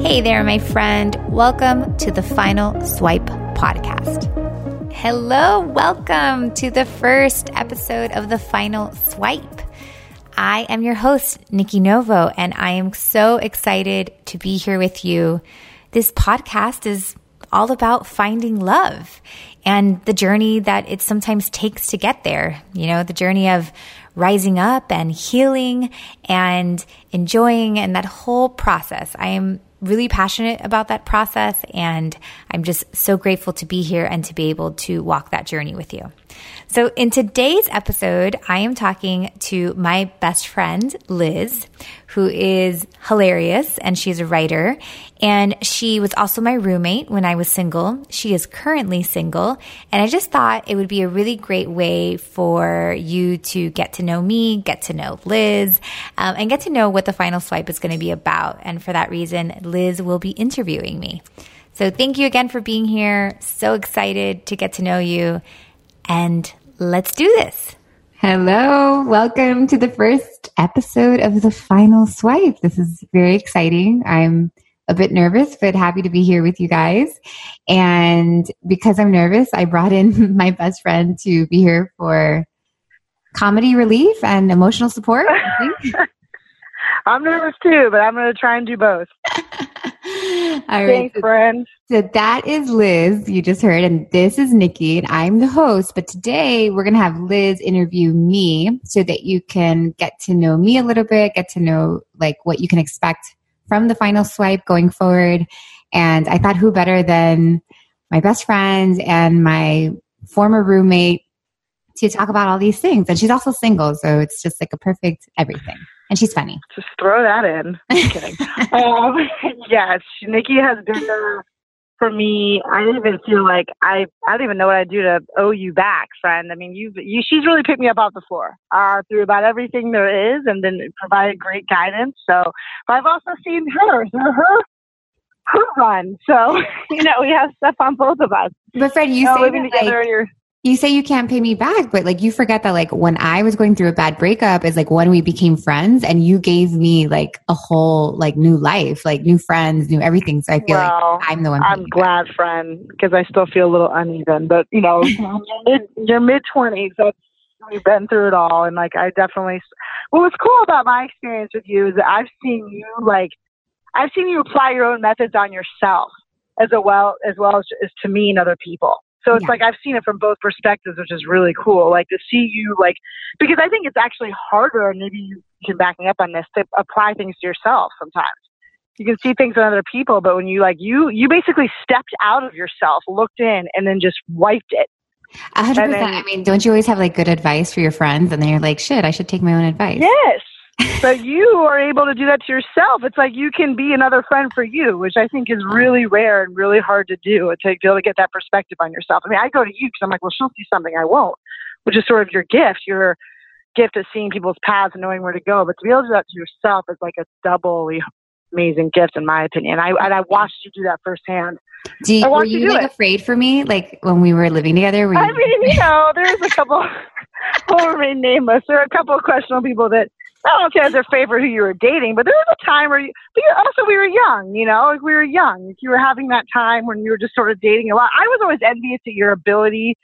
Hey there, my friend. Welcome to the Final Swipe podcast. Hello, welcome to the first episode of the Final Swipe. I am your host, Nikki Novo, and I am so excited to be here with you. This podcast is all about finding love and the journey that it sometimes takes to get there. You know, the journey of rising up and healing and enjoying and that whole process. I am really passionate about that process and I'm just so grateful to be here and to be able to walk that journey with you. So, in today's episode, I am talking to my best friend, Liz, who is hilarious and she's a writer. And she was also my roommate when I was single. She is currently single. And I just thought it would be a really great way for you to get to know me, get to know Liz, um, and get to know what the final swipe is going to be about. And for that reason, Liz will be interviewing me. So, thank you again for being here. So excited to get to know you and let's do this. Hello, welcome to the first episode of the final swipe. This is very exciting. I'm a bit nervous, but happy to be here with you guys. And because I'm nervous, I brought in my best friend to be here for comedy relief and emotional support. I'm nervous too, but I'm going to try and do both. All right. Thanks, friend. so that is Liz, you just heard, and this is Nikki, and I'm the host. But today we're going to have Liz interview me so that you can get to know me a little bit, get to know like what you can expect from the final swipe going forward. And I thought who better than my best friend and my former roommate to talk about all these things. And she's also single, so it's just like a perfect everything. And she's funny. Just throw that in. Just kidding. um, yes, Nikki has been there for me. I didn't even feel like I. I don't even know what I do to owe you back, friend. I mean, you. You. She's really picked me up off the floor uh, through about everything there is, and then provided great guidance. So, but I've also seen her through her her run. So, you know, we have stuff on both of us. But Fred, you, You know, say living that, together, like, you say you can't pay me back, but like you forget that like when I was going through a bad breakup is like when we became friends and you gave me like a whole like new life, like new friends, new everything. So I feel Well, like I'm the one. I'm you back. glad, friend, because I still feel a little uneven. But you know, you're mid twenties, that's we've been through it all, and like I definitely. What was cool about my experience with you is that I've seen you like, I've seen you apply your own methods on yourself as a well as well as, as to me and other people. So it's Yeah. like I've seen it from both perspectives, which is really cool. Like to see you like, because I think it's actually harder, and maybe you can back me up on this, to apply things to yourself sometimes you can see things in other people, but when you like you you basically stepped out of yourself, looked in, and then just wiped it. A hundred percent. I mean, don't you always have like good advice for your friends, and then you're like, shit, I should take my own advice. Yes. But you are able to do that to yourself. It's like you can be another friend for you, which I think is really rare and really hard to do to be able to get that perspective on yourself. I mean, I go to you because I'm like, well, she'll see something I won't, which is sort of your gift, your gift of seeing people's paths and knowing where to go. But to be able to do that to yourself is like a doubly amazing gift, in my opinion. I and I watched you do that firsthand. Do you, I were you you like it. afraid for me, like when we were living together? Were you, I mean, you know, there's a couple, we'll remain nameless. There are a couple of questionable people that I don't care if they're favorite who you were dating, but there was a time where you, but you, also we were young, you know, like we were young. If You were having that time when you were just sort of dating a lot. I was always envious at your ability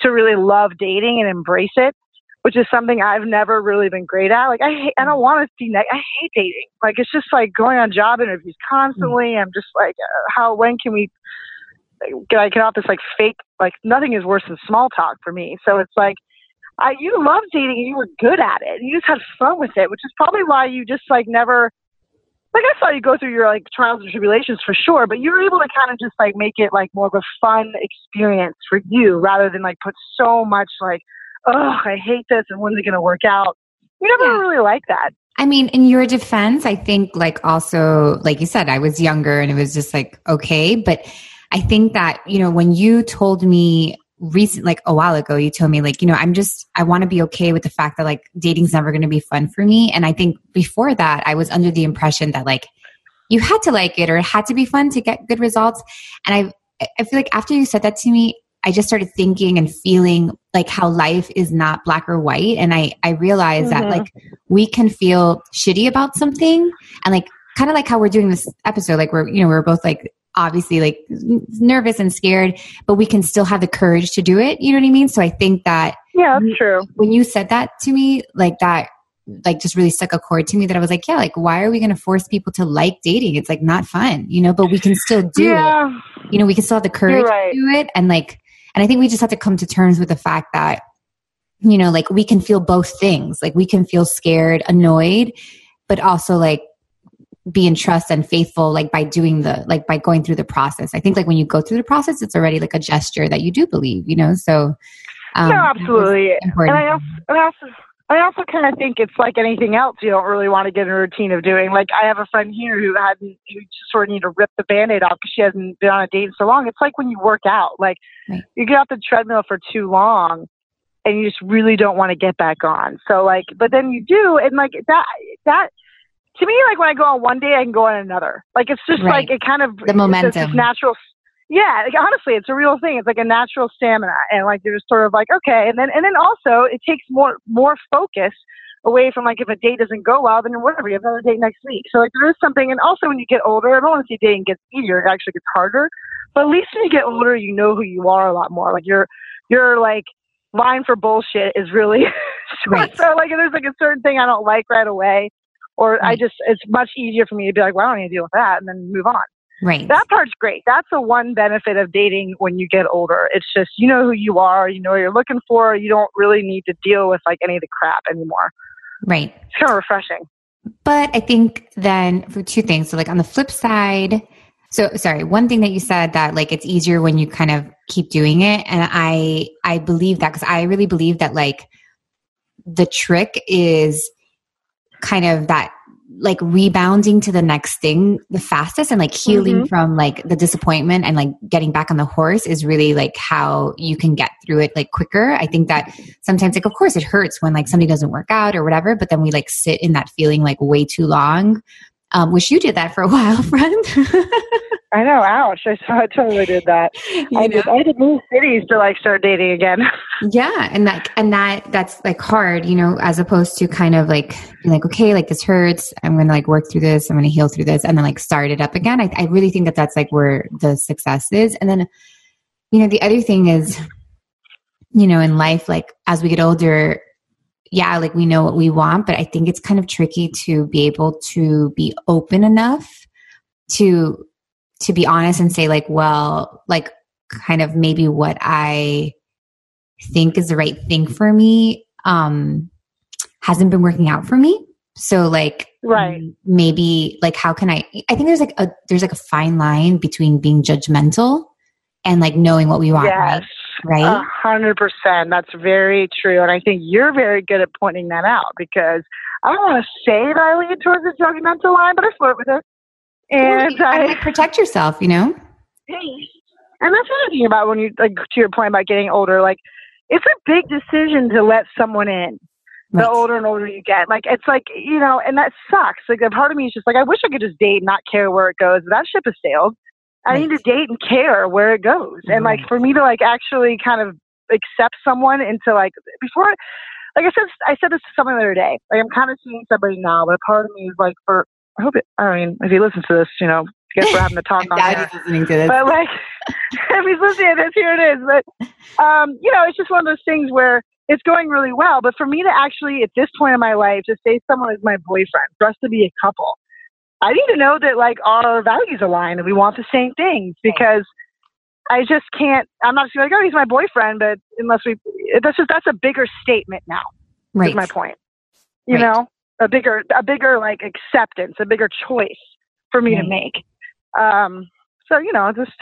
to really love dating and embrace it, which is something I've never really been great at. Like I hate, I don't want to be, ne- I hate dating. Like it's just like going on job interviews constantly. I'm just like, uh, how, when can we, can I get off this like fake, like nothing is worse than small talk for me. So it's like, I, you loved dating and you were good at it. And You just had fun with it, which is probably why you just like never, like I saw you go through your like trials and tribulations for sure, but you were able to kind of just like make it like more of a fun experience for you rather than like put so much like, oh, I hate this and when's it going to work out? You never Yeah. really like that. I mean, in your defense, I think like also, like you said, I was younger and it was just like, okay. But I think that, you know, when you told me recent, like a while ago, you told me like, you know, I'm just, I want to be okay with the fact that like dating's never going to be fun for me. And I think before that, I was under the impression that like you had to like it or it had to be fun to get good results. And I, I feel like after you said that to me, I just started thinking and feeling like how life is not black or white. And I, I realized that Mhm. like we can feel shitty about something and like kind of like how we're doing this episode. Like we're, you know, we're both like obviously like nervous and scared, but we can still have the courage to do it. You know what I mean? So I think that yeah, that's true. When you said that to me, like that, like just really stuck a chord to me that I was like, yeah, like why are we going to force people to like dating? It's like not fun, you know. But we can still do yeah. it. You know, we can still have the courage right. to do it, and like, and I think we just have to come to terms with the fact that you know, like we can feel both things. Like we can feel scared, annoyed, but also like be in trust and faithful like by doing the like by going through the process i think like when you go through the process it's already like a gesture that you do believe you know so um, no absolutely and i also, I also I also kind of think it's like anything else you don't really want to get in a routine of doing. Like I have a friend here who hadn't, who just sort of need to rip the band-aid off because she hasn't been on a date in so long. It's like when you work out, like right. you get off the treadmill for too long and you just really don't want to get back on. So like, but then you do, and like that, that to me, like when I go on one day, I can go on another. Like it's just right. like it kind of the momentum, just natural. Yeah, like, honestly, it's a real thing. It's like a natural stamina, and like you're just sort of like okay, and then and then also it takes more more focus away from like if a date doesn't go well, then whatever, you have another date next week. So like there is something, and also when you get older, I don't want to say dating gets easier; it actually gets harder. But at least when you get older, you know who you are a lot more. Like you're you're like line for bullshit is really short. Right. So like if there's like a certain thing I don't like right away, or right. I mm. just it's much easier for me to be like, well, I don't need to deal with that, and then move on. Right. That part's great. That's the one benefit of dating when you get older. It's just you know who you are, you know what you're looking for. You don't really need to deal with like any of the crap anymore. Right. It's kind of refreshing. But I think then for two things. So like on the flip side, so sorry, one thing that you said that like it's easier when you kind of keep doing it and I I believe that cuz I really believe that like the trick is kind of that like rebounding to the next thing the fastest and like healing mm-hmm. from like the disappointment and like getting back on the horse is really like how you can get through it like quicker. I think that sometimes like of course it hurts when like something doesn't work out or whatever, but then we like sit in that feeling like way too long um, wish you did that for a while, friend. I know. Ouch! I saw. I totally did that. I did. I had to move cities to like start dating again. yeah, and that and that that's like hard, you know, as opposed to kind of like like okay, like this hurts. I'm gonna like work through this. I'm gonna heal through this, and then like start it up again. I, I really think that that's like where the success is. And then, you know, the other thing is, you know, in life, like as we get older, yeah, like we know what we want, but I think it's kind of tricky to be able to be open enough to to be honest and say like, well, like kind of maybe what I think is the right thing for me um hasn't been working out for me. So like right maybe like how can I I think there's like a there's like a fine line between being judgmental and like knowing what we want, yes. right? right? A hundred percent. That's very true. And I think you're very good at pointing that out because I don't want to say that I lean towards the judgmental line, but I flirt with it. And well, I, protect yourself, you know? And that's another thing about when you, like, to your point about getting older, like, it's a big decision to let someone in. Right. The older and older you get, like it's like you know, and that sucks. Like a part of me is just like, I wish I could just date, and not care where it goes. That ship has sailed. I need to date and care where it goes. Mm-hmm. And like for me to like actually kind of accept someone into like before like I said I said this to someone the other day. Like I'm kind of seeing somebody now, but part of me is like for I hope it I mean, if he listens to this, you know, I guess we're having to talk on there. listening to this. But like if he's listening to this, here it is. But um, you know, it's just one of those things where it's going really well. But for me to actually at this point in my life to say someone is my boyfriend, for us to be a couple, I need to know that like our values align and we want the same things because I just can't. I'm not just like, oh, he's my boyfriend, but unless we, that's just that's a bigger statement now. Right. Is my point. You right. know, a bigger, a bigger like acceptance, a bigger choice for me right. to make. Um. So you know, just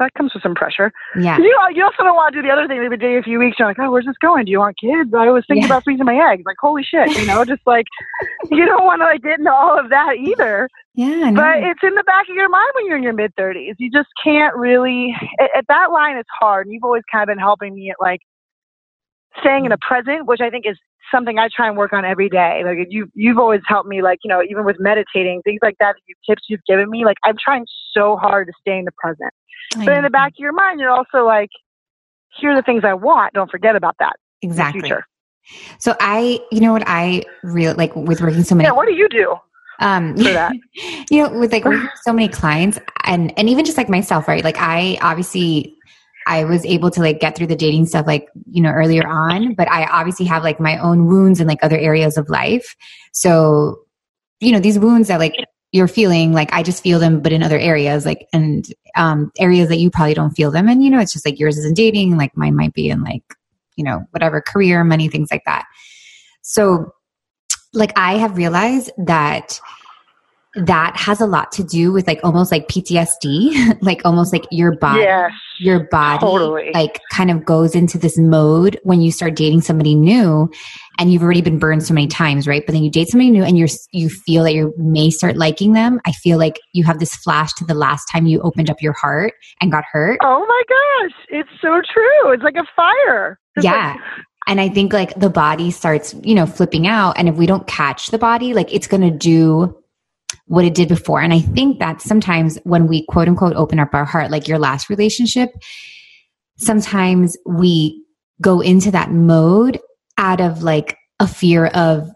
that comes with some pressure. Yeah. You, you also don't want to do the other thing. Been dating a few weeks. You're like, oh, where's this going? Do you want kids? I was thinking yeah. about freezing my eggs. Like, holy shit, you know, just like, you don't want to like get into all of that either. Yeah. But it's in the back of your mind when you're in your mid 30s. You just can't really, at, at that line, it's hard. And You've always kind of been helping me at like staying in the present, which I think is something I try and work on every day. Like you, you've always helped me, like, you know, even with meditating, things like that, you, tips you've given me, like I'm trying so hard to stay in the present. I but know. in the back of your mind, you're also like, here are the things I want. Don't forget about that. Exactly. So I, you know what I really like with working so many. Yeah. What do you do? Um, for that. you know, with like so many clients and, and even just like myself, right? Like I obviously, I was able to like get through the dating stuff like, you know, earlier on, but I obviously have like my own wounds and like other areas of life. So, you know, these wounds that like you're feeling, like I just feel them, but in other areas, like, and, um, areas that you probably don't feel them. And, you know, it's just like yours is in dating, like mine might be in like, you know, whatever career, money, things like that. So, like, I have realized that that has a lot to do with like almost like PTSD, like almost like your body, Yes. your body Totally. like kind of goes into this mode when you start dating somebody new and you've already been burned so many times, right? But then you date somebody new and you're, you feel that you may start liking them. I feel like you have this flash to the last time you opened up your heart and got hurt. Oh my gosh, it's so true. It's like a fire. It's Yeah. like- And I think like the body starts, you know, flipping out. And if we don't catch the body, like it's going to do what it did before. And I think that sometimes when we quote unquote open up our heart, like your last relationship, sometimes we go into that mode out of like a fear of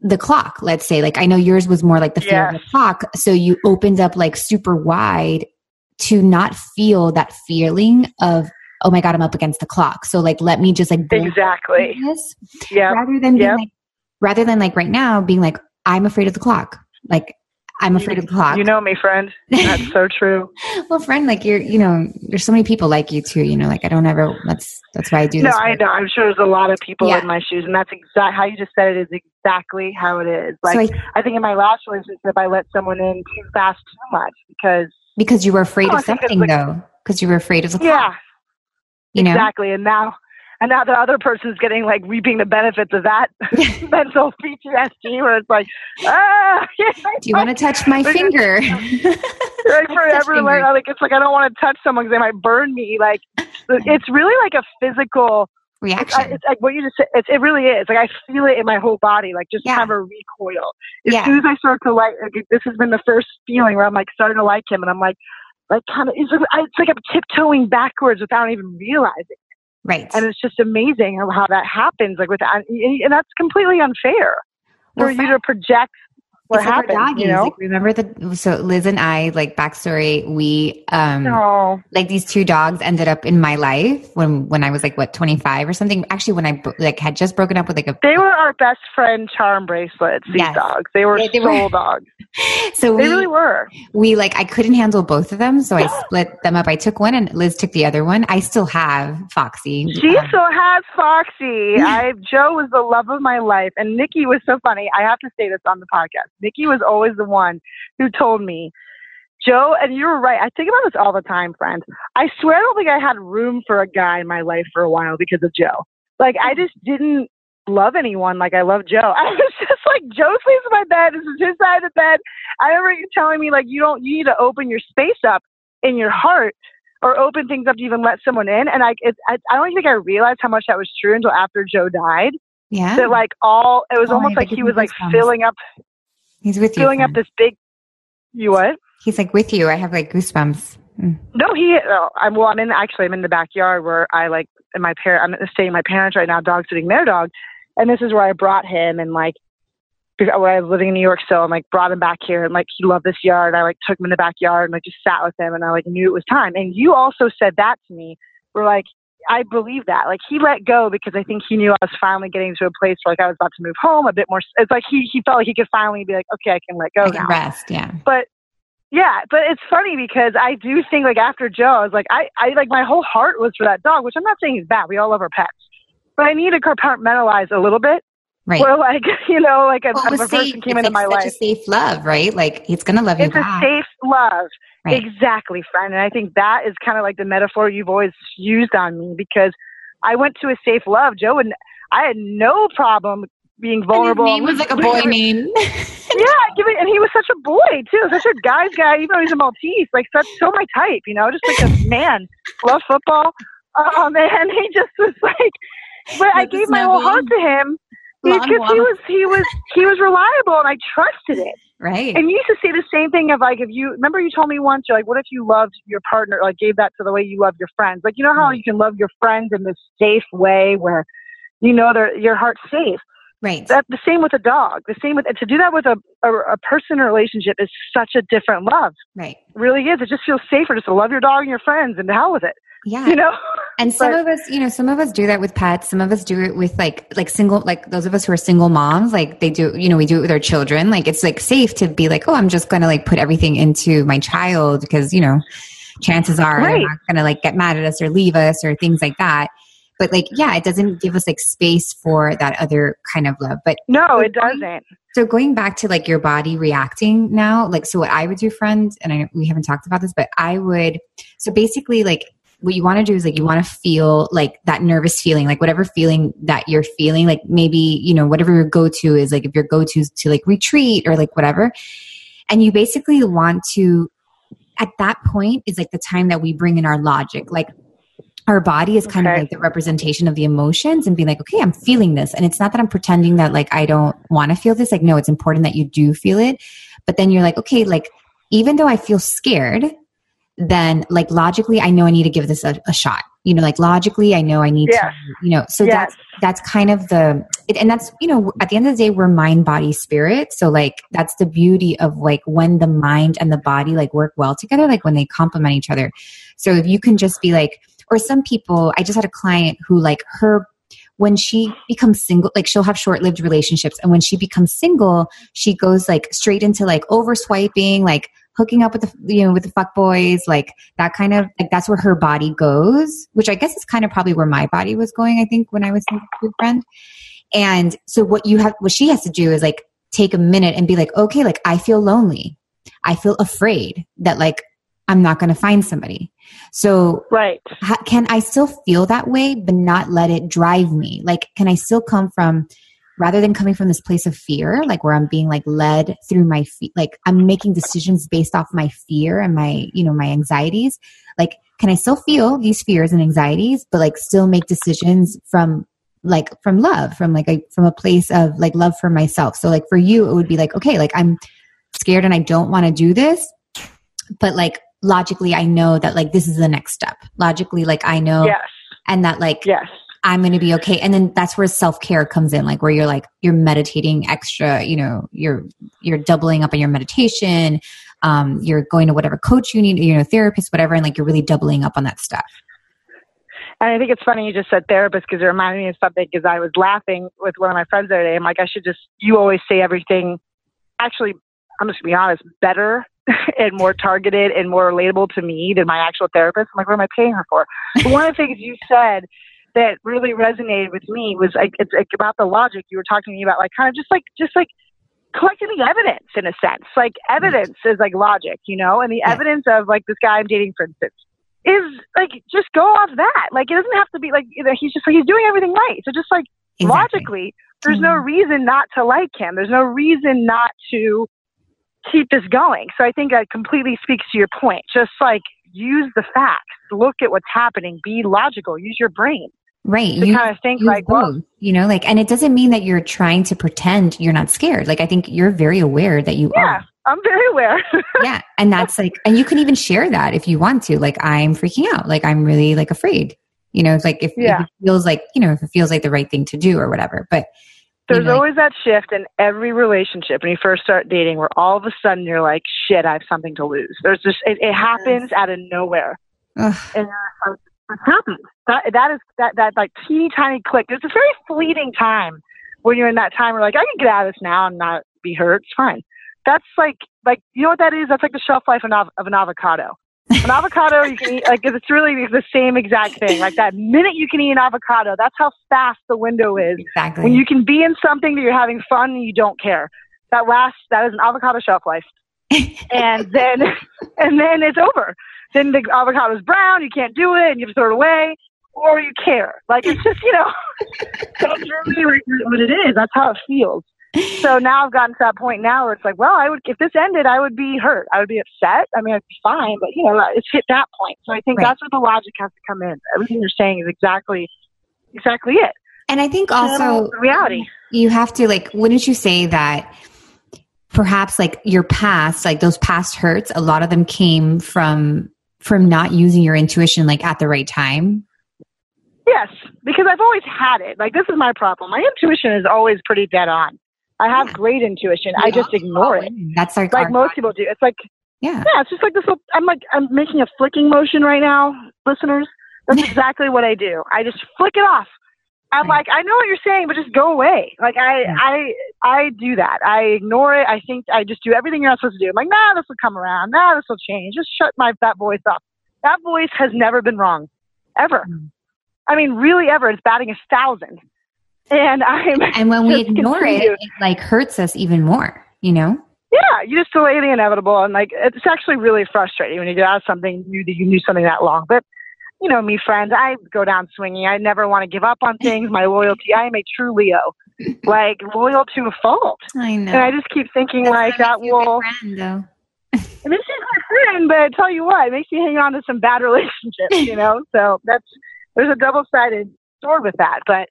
the clock, let's say. Like I know yours was more like the fear of the clock. So you opened up like super wide to not feel that feeling of, oh my God, I'm up against the clock. So like let me just like exactly. Yeah. rather than being Yep. like rather than like right now being like, I'm afraid of the clock. Like I'm afraid of the clock. You know me, friend. That's so true. well, friend, like you're, you know, there's so many people like you too. You know, like I don't ever. That's that's why I do this. No, this. I know. I'm sure there's a lot of people Yeah. in my shoes, and that's exactly how you just said it. Is exactly how it is. Like so I, I think in my last relationship, I let someone in too fast, too much because because you were afraid Oh, of something like- though, because you were afraid of the clock. yeah, you know. exactly. And now, and now the other person's getting like reaping the benefits of that mental PTSD, where it's like, ah, Do you want to touch my finger? like forever like, like it's like I don't want to touch someone because they might burn me. Like it's really like a physical. Reaction. it's like what you just said. It's, it really is. Like I feel it in my whole body. Like just Yeah. kind of a recoil. As Yeah. soon as I start to like, like, this has been the first feeling where I'm like starting to like him, and I'm like, like kind of. It's like, it's like I'm tiptoeing backwards without even realizing. Right. And it's just amazing how, that happens. Like with and, and that's completely unfair for you to project what It's like happened. doggies. You know. Like, remember the so Liz and I like backstory. We um no. like these two dogs ended up in my life when when I was like what 25 or something. Actually, when I like had just broken up with like a They were our best friend charm bracelets, these Yes. dogs. They were Yeah, they soul were- dogs. so They we really were. we like I couldn't handle both of them, so I split them up. I took one and Liz took the other one. I still have Foxy. She Um, still has Foxy. I Joe was the love of my life, and Nikki was so funny. I have to say this on the podcast. Nikki was always the one who told me, Joe, and you were right. I think about this all the time, friend. I swear I don't think I had room for a guy in my life for a while because of Joe. Like I just didn't love anyone like I love Joe. I was just like Joe sleeps in my bed. This is his side of the bed. I remember you telling me like you don't you need to open your space up in your heart or open things up to even let someone in. And I, it, I, I don't think I realized how much that was true until after Joe died. yeah, That like all, it was Oh, almost like he was like filling up, he's with you. filling up this big. You what? He's like with you. I have like goosebumps. Mm. No, he. Oh, I'm well. I'm in actually. I'm in the backyard where I like. In my parent. I'm staying with my parents right now. Dog sitting their dog, and this is where I brought him and like. because- When I was living in New York, so I'm like brought him back here, and like he loved this yard. I like took him in the backyard and like just sat with him, and I like knew it was time. And you also said that to me. We're like, I believe that. Like he let go because I think he knew I was finally getting to a place where like I was about to move home a bit more. It's like he he felt like he could finally be like, okay, I can let go I now. rest. Yeah. But yeah, but it's funny because I do think like after Joe, I was like, I, I like my whole heart was for that dog, which I'm not saying is bad. We all love our pets, but I need to compartmentalize a little bit. Right. Like you know, like a, Well, a person came It's into my like such life, a safe love, right? Like he's gonna love you it's a back. safe love. Right. Exactly, friend. And I think that is kind of like the metaphor you've always used on me because I went to a safe love, Joe, and I had no problem being vulnerable. And his name was like a boy name. Yeah, give it, and he was such a boy too, such a guy's guy. Even though he's a Maltese, like such so my type, you know, just like a man, love football. Um, and he just was like, but I gave my whole heart to him because he was he was he was reliable, and I trusted it. right. And you used to say the same thing of like if you remember you told me once you're like what if you loved your partner like gave that to the way you love your friends like you know how Right. you can love your friends in this safe way where you know they're your heart's safe Right. That the same with a dog. The same with to do that with a a, a person relationship is such a different love. Right. It really is. It just feels safer just to love your dog and your friends and to hell with it. Yeah. You know. And some But- of us, you know, some of us do that with pets. Some of us do it with like, like single, like those of us who are single moms, like they do, you know, we do it with our children. Like it's like safe to be like, oh, I'm just going to like put everything into my child because, you know, chances are they're not going to like get mad at us or leave us or things like that. But like, yeah, it doesn't give us like space for that other kind of love. But No, it doesn't. so going back to like your body reacting now, like so what I would do, friends, and I we haven't talked about this, but I would so basically like what you want to do is like you want to feel like that nervous feeling, like whatever feeling that you're feeling, like maybe, you know, whatever your go to is, like if your go to is to like retreat or like whatever. And you basically want to at that point is like the time that we bring in our logic. Like our body is kind of like the representation of the emotions and being like, okay, I'm feeling this. And it's not that I'm pretending that like I don't want to feel this. Like, no, it's important that you do feel it. But then you're like, okay, like even though I feel scared, then like logically, I know I need to give this a, a shot. You know, like logically, I know I need to, you know, so Yes. that's, that's kind of the, it, and that's, you know, at the end of the day, we're mind, body, spirit. So like, that's the beauty of like when the mind and the body like work well together, like when they complement each other. So if you can just be like, or some people, I just had a client who like her, when she becomes single, like she'll have short lived relationships. And when she becomes single, she goes like straight into like over swiping, like hooking up with the, you know, with the fuck boys, like that kind of, like that's where her body goes, which I guess is kind of probably where my body was going, I think, when I was a friend. And so what you have, what she has to do is like take a minute and be like, okay, like I feel lonely. I feel afraid that like I'm not going to find somebody. So Right. ha- can I still feel that way, but not let it drive me? Like, can I still come from, rather than coming from this place of fear, like where I'm being like led through my feet, like I'm making decisions based off my fear and my, you know, my anxieties. Like, can I still feel these fears and anxieties, but like still make decisions from like from love, from like a, from a place of like love for myself. So like for you, it would be like, okay, like I'm scared and I don't want to do this, but like logically, I know that like this is the next step. Logically, like I know, Yes. and that like Yes. I'm going to be okay. And then that's where self care comes in, like where you're like you're meditating extra. You know, you're you're doubling up on your meditation. Um, you're going to whatever coach you need, you know, therapist, whatever, and like you're really doubling up on that stuff. And I think it's funny you just said therapist because it reminded me of something because I was laughing with one of my friends the other day. I'm like, I should just, you always say everything. Actually, I'm just going to be honest, better and more targeted and more relatable to me than my actual therapist. I'm like, what am I paying her for? But one of the things you said that really resonated with me was like, it's like about the logic you were talking to me about, like kind of just like, just like collecting the evidence in a sense. Like evidence is like logic, you know, and the Yeah. evidence of like this guy I'm dating, for instance, is like just go off that. Like it doesn't have to be like he's just like he's doing everything right. So just like Exactly. logically, there's no Mhm. reason not to like him. There's no reason not to keep this going. So I think that completely speaks to your point. Just like use the facts, look at what's happening, be logical, use your brain Right. You, kind of think like, well, you know, like, and it doesn't mean that you're trying to pretend you're not scared. Like, I think you're very aware that you are yeah, are. I'm very aware. yeah and that's like and you can even share that if you want to like i'm freaking out like i'm really like afraid you know it's like if, if it feels like you know if it feels like the right thing to do or whatever but you There's know, like- always that shift in every relationship when you first start dating where all of a sudden you're like, shit, I have something to lose. There's just, it, it happens out of nowhere. ugh, And uh, happens. That, that is, that, that like teeny tiny click. It's a very fleeting time when you're in that time where like, I can get out of this now and not be hurt. It's fine. That's like, like, you know what that is? That's like the shelf life of, of an avocado. An avocado, you can eat, like, it's really the same exact thing. Like that minute you can eat an avocado, that's how fast the window is exactly when you can be in something that you're having fun and you don't care. That lasts. That is an avocado shelf life, and then and then it's over. Then the avocado's brown. You can't do it, and you have to throw it away, or you care. Like it's just you know, that's really what it is. That's how it feels. So now I've gotten to that point now where it's like, well, I would if this ended, I would be hurt. I would be upset. I mean, I'd be fine, but you know, it's hit that point. So I think Right. that's where the logic has to come in. Everything you're saying is exactly exactly it. and i think also reality. you have to like wouldn't you say that perhaps like your past like those past hurts a lot of them came from from not using your intuition like at the right time Yes, because I've always had it. Like this is my problem. My intuition is always pretty dead on. I have Yeah. great intuition. We I just ignore follow it. That's like, most people do. It's like yeah. yeah, it's just like this. Little, I'm like I'm making a flicking motion right now, listeners. That's exactly what I do. I just flick it off. I'm like, I know what you're saying, but just go away. Like I, Yeah. I, I do that. I ignore it. I think I just do everything you're not supposed to do. I'm like, nah, this will come around. Nah, this will change. Just shut my that voice up. That voice has never been wrong, ever. Mm. I mean, really, ever. It's batting a thousand. And I'm And when we ignore continue. it, it like hurts us even more, you know? Yeah, you just delay the inevitable, and like it's actually really frustrating when you get out of something you you knew something that long. But you know me, friends, I go down swinging. I never want to give up on things. My loyalty, I am a true Leo, like loyal to a fault. I know. And I just keep thinking like that makes you a good will. friend, though. It makes you my friend, but I tell you what, it makes you hang on to some bad relationships. You know, so that's there's a double sided sword with that, but.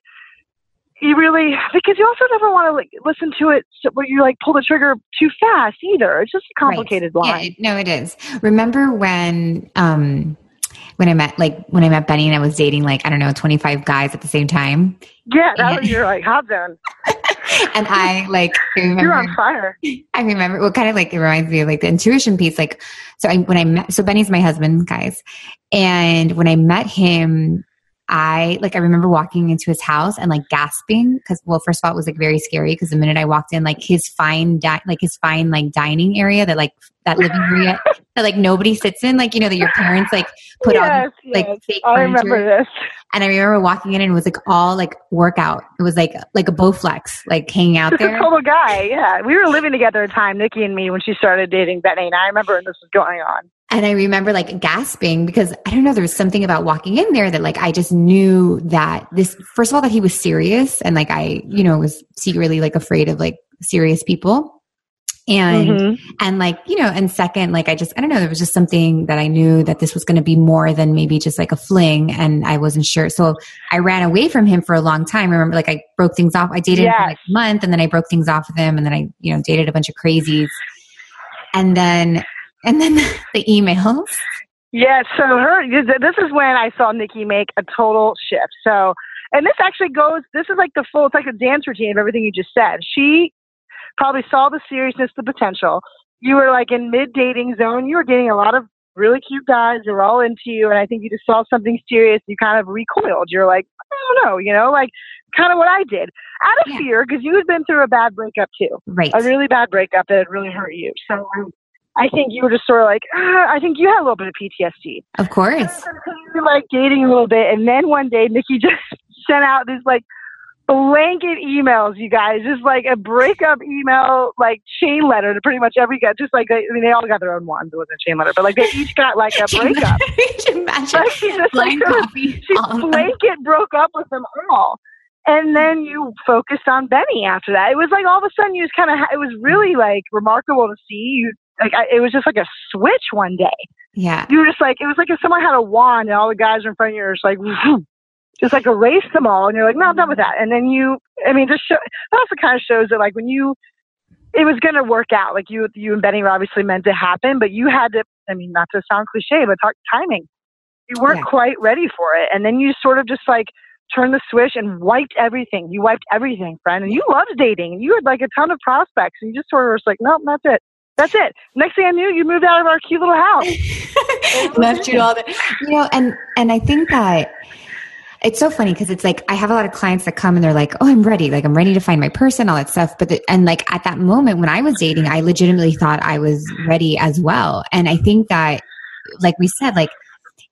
You really, because you also never want to like listen to it so- where you like pull the trigger too fast either. It's just a complicated Right. line. Yeah, no, it is. Remember when um when I met like when I met Benny and I was dating like I don't know twenty five guys at the same time, Yeah, that was Yeah. your like hot zone. and I like I remember You're on fire. I remember well kind of like it reminds me of like the intuition piece. Like so I when I met so Benny's my husband, guys, and when I met him. I like I remember walking into his house and like gasping because well first of all it was like very scary because the minute I walked in like his fine di- like his fine like dining area that like that living area that like nobody sits in like you know that your parents like put yes, these, like yes. fake I furniture remember this. and I remember walking in and it was like all like workout it was like like a Bowflex like hanging out Just a there total guy. Yeah, we were living together at a time, Nikki and me, when she started dating Benny, and I remember when this was going on. And I remember like gasping because I don't know, there was something about walking in there that like I just knew that this, first of all, that he was serious. And like I, you know, was secretly like afraid of like serious people. And, Mhm. and like, you know, and second, like I just, I don't know, there was just something that I knew that this was going to be more than maybe just like a fling. And I wasn't sure. So I ran away from him for a long time. I remember like I broke things off. I dated him for like a month and then I broke things off with him. And then I, you know, dated a bunch of crazies. And then, and then the emails. Yeah, so her this is when I saw Nikki make a total shift. So, and this actually goes. This is like the full. It's like a dance routine of everything you just said. She probably saw the seriousness, the potential. You were like in mid dating zone. You were dating a lot of really cute guys. They were all into you, and I think you just saw something serious. You kind of recoiled. You're like, I don't know, you know, like kind of what I did out of Yeah. fear because you had been through a bad breakup too Right. a really bad breakup that had really hurt you. So I think you were just sort of like, ah, I think you had a little bit of PTSD. Of course. You were like dating a little bit, and then one day Nikki just sent out this like blanket emails, you guys, just like a breakup email, like chain letter to pretty much every guy. Just like I mean, they all got their own ones. It wasn't a chain letter, but like they each got like a breakup. Imagine Like, she just like blind sort of copy. she blanket broke up with them all. And then you focused on Benny after that. It was like all of a sudden you just kind of, it was really like remarkable to see you. Like I, it was just like a switch one day. Yeah. You were just like, it was like if someone had a wand and all the guys in front of you were just like, just like erase them all. And you're like, no, I'm done with that. And then you, I mean, just show, that also kind of shows that like when you, it was going to work out. Like you, you and Benny were obviously meant to happen, but you had to, I mean, not to sound cliche, but talk timing. You weren't Yeah. quite ready for it. And then you sort of just like turned the switch and wiped everything. You wiped everything, friend. And you loved dating. You had like a ton of prospects. And you just sort of was like, nope, that's it. That's it. Next thing I knew, you moved out of our cute little house. Left you all the, you know, and and I think that it's so funny because it's like I have a lot of clients that come and they're like, "Oh, I'm ready. Like I'm ready to find my person, all that stuff." But the, and like at that moment when I was dating, I legitimately thought I was ready as well. And I think that, like we said, like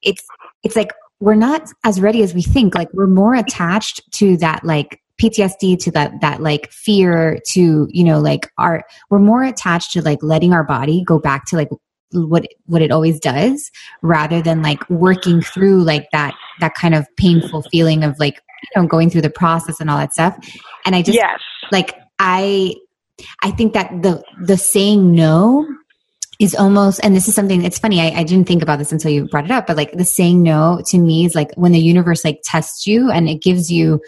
it's it's like we're not as ready as we think. Like we're more attached to that like PTSD to that that like fear to you know like our we're more attached to like letting our body go back to like what what it always does rather than like working through like that that kind of painful feeling of like you know going through the process and all that stuff and i just yes. like i i think that the the saying no is almost and this is something it's funny I, I didn't think about this until you brought it up but like the saying no to me is like when the universe like tests you and it gives you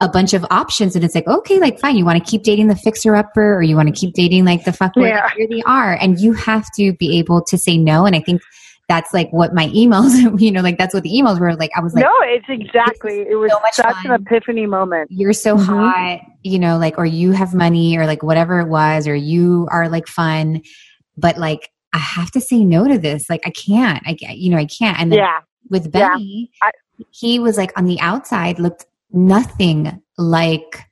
a bunch of options and it's like okay like fine you want to keep dating the fixer upper or you want to keep dating like the fucker Yeah. here they are and you have to be able to say no and i think that's like what my emails, you know, like that's what the emails were like. I was like, no, it's exactly. It was so such fun. an epiphany moment. you're so Mhm. hot, you know, like, or you have money or like whatever it was, or you are like fun, but like, I have to say no to this. Like, I can't, I, you know, I can't. And then Yeah, with Yeah. Benny, I- he was like on the outside, looked nothing like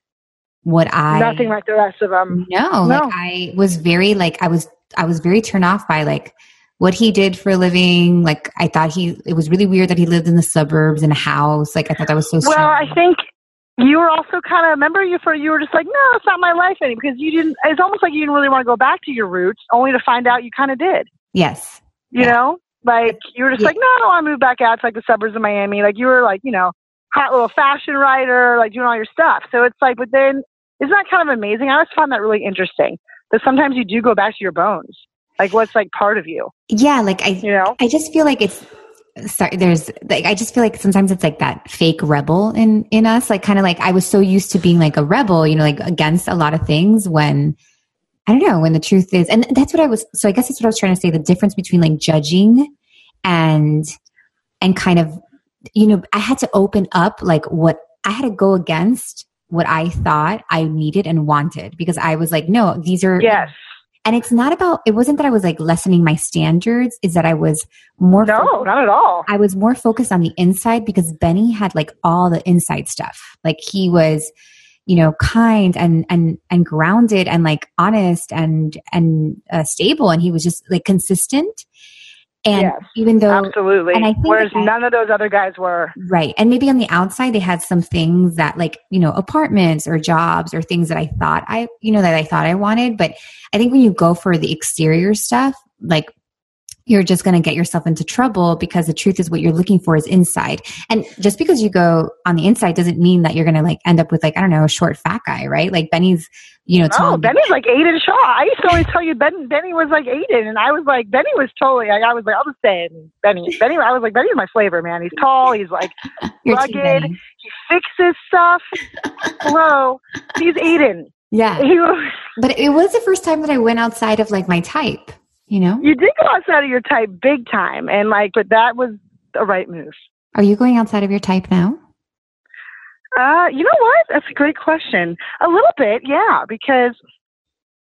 what I, nothing like the rest of them. no, No. like I was very like, I was, I was very turned off by like, what he did for a living. Like, I thought he, it was really weird that he lived in the suburbs in a house. Like, I thought that was so Well, strange. I think you were also kind of remember you for you were just like, no, it's not my life anymore because you didn't. It's almost like you didn't really want to go back to your roots, only to find out you kind of did. yes. You Yeah. know, like you were just Yeah. like, no, I don't want to move back out to like the suburbs of Miami. Like you were like, you know, hot little fashion writer, like doing all your stuff. So it's like, but then isn't that kind of amazing? I always found that really interesting. That sometimes you do go back to your bones, like what's like part of you. Yeah. Like, I, You know? I just feel like it's sorry there's like i just feel like sometimes it's like that fake rebel in in us like kind of like i was so used to being like a rebel you know like against a lot of things when i don't know when the truth is and that's what i was so i guess that's what i was trying to say the difference between like judging and and kind of you know i had to open up like what i had to go against what i thought i needed and wanted because i was like no these are Yes. and it's not about it wasn't that i was like lessening my standards is that i was more No, focused- not at all. I was more focused on the inside because Benny had like all the inside stuff. Like he was, you know, kind and and and grounded and like honest and and uh, stable, and he was just like consistent. And Yes, even though Absolutely. and I think Whereas I- none of those other guys were. Right. And maybe on the outside, they had some things that, like, you know, apartments or jobs or things that I thought I, you know, that I thought I wanted. But I think when you go for the exterior stuff, like, you're just going to get yourself into trouble because the truth is what you're looking for is inside. And just because you go on the inside doesn't mean that you're going to like end up with like, I don't know, a short fat guy, right? Like Benny's, you know, tall. Oh, Benny's like Aidan Shaw. I used to always tell you Ben, Benny was like Aidan, and I was like, Benny was totally. Like, I was like, I'll just say it. Benny, Benny. I was like, Benny's my flavor, man. He's tall. He's like rugged. He fixes stuff. Hello, he's Aidan. Yeah. He was, But it was the first time that I went outside of like my type, you know? you did go outside of your type big time, and like, but that was the right move. Are you going outside of your type now? Uh, you know what? That's a great question. A little bit, yeah, because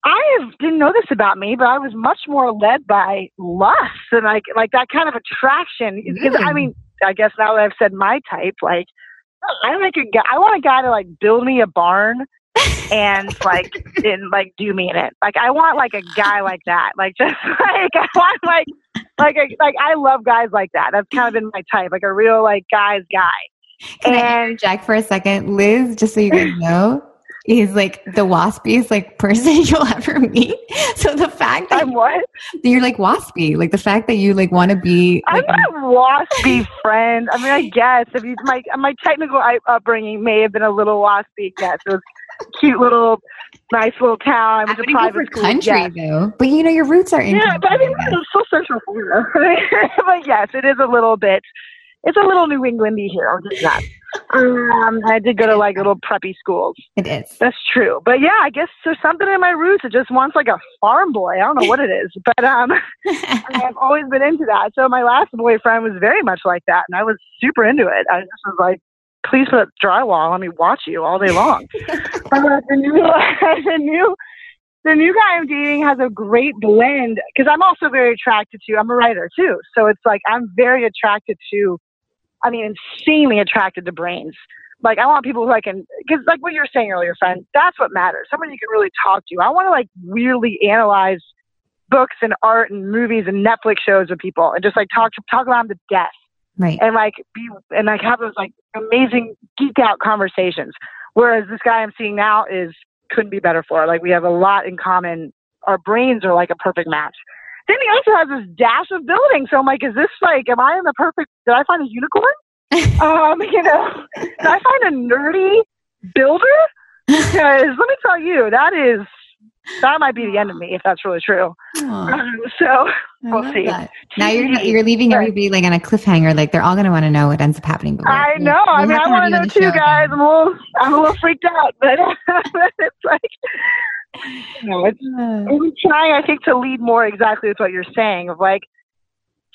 I have, didn't know this about me, but I was much more led by lust and like like that kind of attraction. Because I Mm. mean, I guess now that I've said my type, like I like a guy. I want a guy to like build me a barn and like and like do me in it. Like I want like a guy like that. Like just like I want like like a, like I love guys like that. That's kind of been my type. Like a real like guy's guy. Can I And- interject for a second? Liz, just so you guys know, is like the waspiest like person you'll ever meet. So the fact that I'm what? you're like waspy, like the fact that you like want to be I'm like not a waspy friend. I mean, I guess if you my my technical upbringing may have been a little waspy. Yes, it was cute little, nice little town. I I went to private school. country yes. though. But you know your roots are in Yeah, but I mean, it's still Central Florida. but yes, it is a little bit. It's a little New Englandy here. I'll you that. Um, I did go to like little preppy schools. It is. That's true. But yeah, I guess there's something in my roots. It just wants like a farm boy. I don't know what it is, but um, I've always been into that. So my last boyfriend was very much like that, and I was super into it. I just was like, please put up drywall. Let me watch you all day long. Uh, the new, the new, the new guy I'm dating has a great blend because I'm also very attracted to. I'm a writer too, so it's like I'm very attracted to. I mean, insanely attracted to brains. Like I want people who I can, because like what you were saying earlier, friend, that's what matters. Someone you can really talk to. I want to like really analyze books and art and movies and Netflix shows with people and just like talk talk about them to death right. and like be and like have those like amazing geek out conversations. Whereas this guy I'm seeing now is couldn't be better for. Like we have a lot in common. Our brains are like a perfect match. Then he also has this dash of building. So I'm like, is this like, am I in the perfect? Did I find a unicorn? um, you know, did I find a nerdy builder? Because let me tell you, that is that might be the end of me if that's really true. Um, so we'll see. that. Now you're you're leaving Right. everybody like on a cliffhanger. Like they're all going to want to know what ends up happening. But I know. I mean, I want to know too, guys. I'm a little, I'm a little freaked out, but it's like, you know, it's Uh, I'm trying, I think, to lead more exactly with what you're saying of like,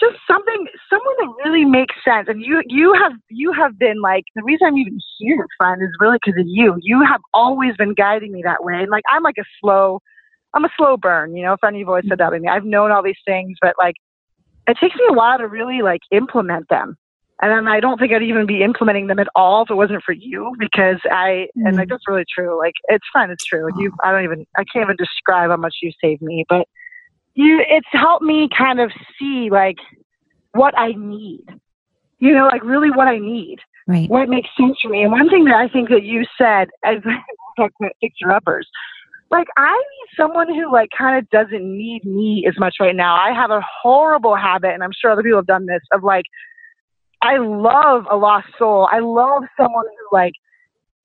just something someone that really makes sense. And you you have you have been like the reason i'm even here friend is really because of you. You have always been guiding me that way. And like i'm like a slow i'm a slow burn you know if any of you always said that to me. I've known all these things but like it takes me a while to really like implement them. And then i don't think i'd even be implementing them at all if it wasn't for you because i mm. and like that's really true. Like it's fine it's true. Like you i don't even i can't even describe how much you saved me but you it's helped me kind of see like what I need. You know, like really what I need. Right. What makes sense for me. And one thing that I think that you said as about fixer uppers, like I need someone who like kind of doesn't need me as much right now. I have a horrible habit, and I'm sure other people have done this, of like I love a lost soul. I love someone who like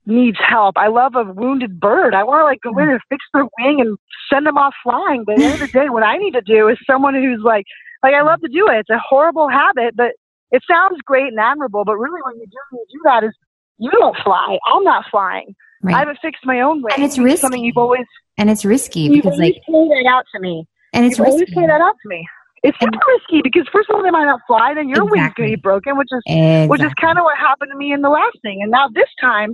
needs help. I love a wounded bird. I want to like go in hmm. and fix their wing and send them off flying. But at the end of the day, what I need to do is someone who's like, like I love to do it. It's a horrible habit, but it sounds great and admirable. But really, when you do when you do that, is you don't fly. I'm not flying. Right. I haven't fixed my own wing. And it's risky. Something you've always and it's risky because like point that out to me. And it's you've risky. always point that out to me. It's super and, risky because first of all, they might not fly, then your exactly. wing's going to be broken, which is exactly. which is kind of what happened to me in the last thing. And now this time,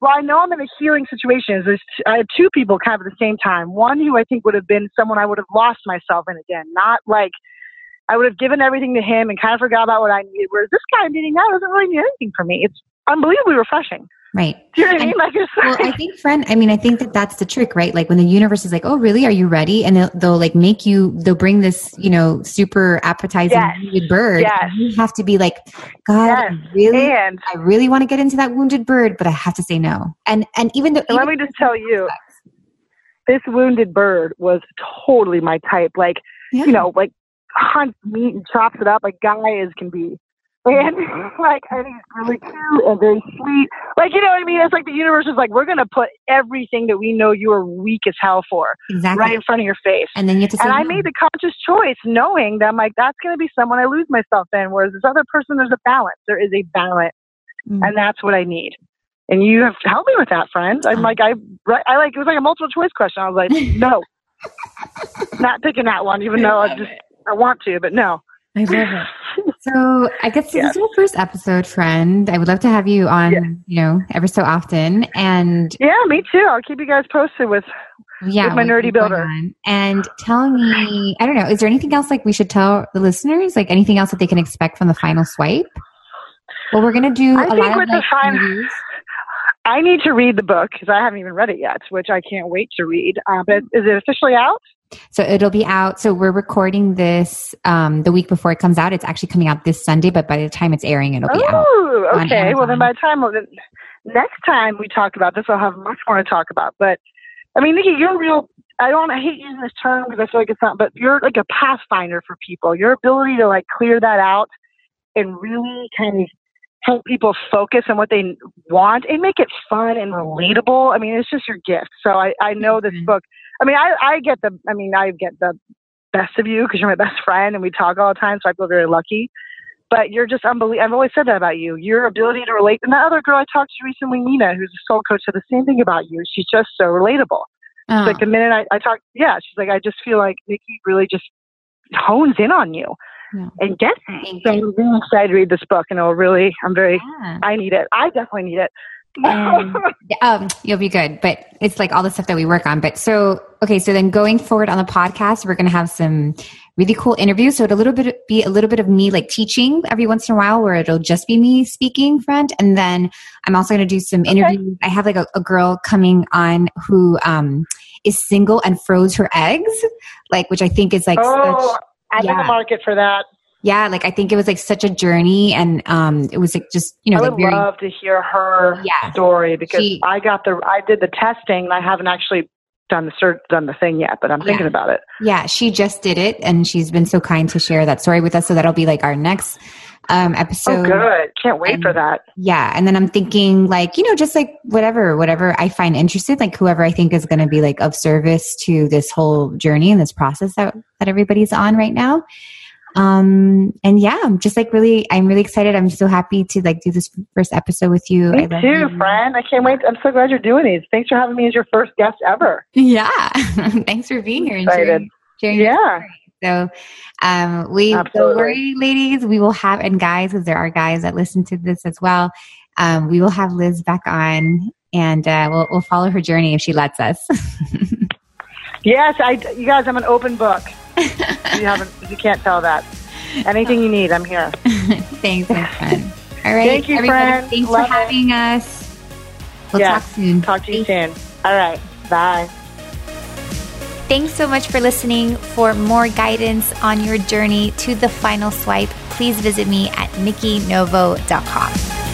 well, I know I'm in a healing situation. There's, I had two people kind of at the same time. One who I think would have been someone I would have lost myself in again. Not like I would have given everything to him and kind of forgot about what I needed. Whereas this guy I'm needing now doesn't really need anything for me. It's unbelievably refreshing. Right. Do you know what I mean? Like, well, I think, friend, I mean, I think that that's the trick, right? Like when the universe is like, oh, really? Are you ready? And they'll, they'll like make you, they'll bring this, you know, super appetizing yes. wounded bird. Yes. you have to be like, God, yes. I really, and, I really want to get into that wounded bird, but I have to say no. And, and even though, even let me just tell you, this wounded bird was totally my type. Like, yeah. you know, like hunts meat and chops it up like guy as can be and like and he's really cute and very sweet. Like you know what I mean? It's like the universe is like we're gonna put everything that we know you are weak as hell for exactly. right in front of your face. And then you have to. and no. I made the conscious choice, knowing that I'm like that's gonna be someone I lose myself in. Whereas this other person, there's a balance. There is a balance, mm. and that's what I need. And you have helped me with that, friend. I'm like I I like it was like a multiple choice question. I was like no, not picking that one, even though I just I want to, but no. I love it. So I guess this yes. is your first episode, friend. I would love to have you on, yeah. you know, ever so often. And yeah, me too. I'll keep you guys posted with yeah with my nerdy builder. And tell me, I don't know, is there anything else like we should tell the listeners? Like anything else that they can expect from the final swipe? Well, we're gonna do I a think lot of the final. I need to read the book because I haven't even read it yet, which I can't wait to read. Uh, but is it officially out? So it'll be out. So we're recording this um, the week before it comes out. It's actually coming out this Sunday, but by the time it's airing, it'll be oh, out. okay. Well, then by the time next time we talk about this, I'll have much more to talk about. But I mean, Nikki, you're real. I don't. I hate using this term because I feel like it's not. But you're like a pathfinder for people. Your ability to like clear that out and really kind of help people focus on what they want and make it fun and relatable. I mean, it's just your gift. So I, I know this mm-hmm. book I mean, I, I get the, I mean, I get the best of you because you're my best friend and we talk all the time. So I feel very lucky. But you're just unbelievable. I've always said that about you. Your ability to relate. And that other girl I talked to recently, Nina, who's a soul coach, said the same thing about you. She's just so relatable. Oh. Like the minute I, I talk, yeah, she's like, I just feel like Nikki really just hones in on you yeah. and gets me. So I'm really excited to read this book, and it'll really, I'm very, yeah. I need it. I definitely need it. Um, um, you'll be good, but it's like all the stuff that we work on. But so, okay, so then going forward on the podcast, we're going to have some really cool interviews. So it'll a little bit be a little bit of me like teaching every once in a while, where it'll just be me speaking front, and then I'm also going to do some interviews. I have like a, a, girl coming on who um, is single and froze her eggs, like which I think is like. Oh, such, I'm yeah. in the market for that yeah, like I think it was like such a journey, and um, it was like just you know. I would like very, love to hear her yeah, story because she, I got the I did the testing. and I haven't actually done the cert done the thing yet, but I'm yeah. thinking about it. Yeah, she just did it, and she's been so kind to share that story with us. So that'll be like our next um, episode. Oh, good! Can't wait and, for that. Yeah, and then I'm thinking like you know just like whatever whatever I find interested, like whoever I think is going to be like of service to this whole journey and this process that that everybody's on right now. Um, and yeah, I'm just like really, I'm really excited. I'm so happy to like do this first episode with you. Me too, you. friend. I can't wait. I'm so glad you're doing these. Thanks for having me as your first guest ever. Yeah. Thanks for being here and excited. sharing, sharing yeah. So um, we Absolutely. don't worry, ladies. We will have and guys, because there are guys that listen to this as well. Um, we will have Liz back on, and uh, we'll we'll follow her journey if she lets us. Yes, I. You guys, I'm an open book. You haven't, you can't tell that. Anything you need, I'm here. Thanks, my friend. All right, Thank you, everybody. friend. Thanks Love for it. having us. We'll Yes. talk soon. Talk to you soon. All right. Bye. Thanks so much for listening. For more guidance on your journey to the final swipe, please visit me at nikkinovo.com.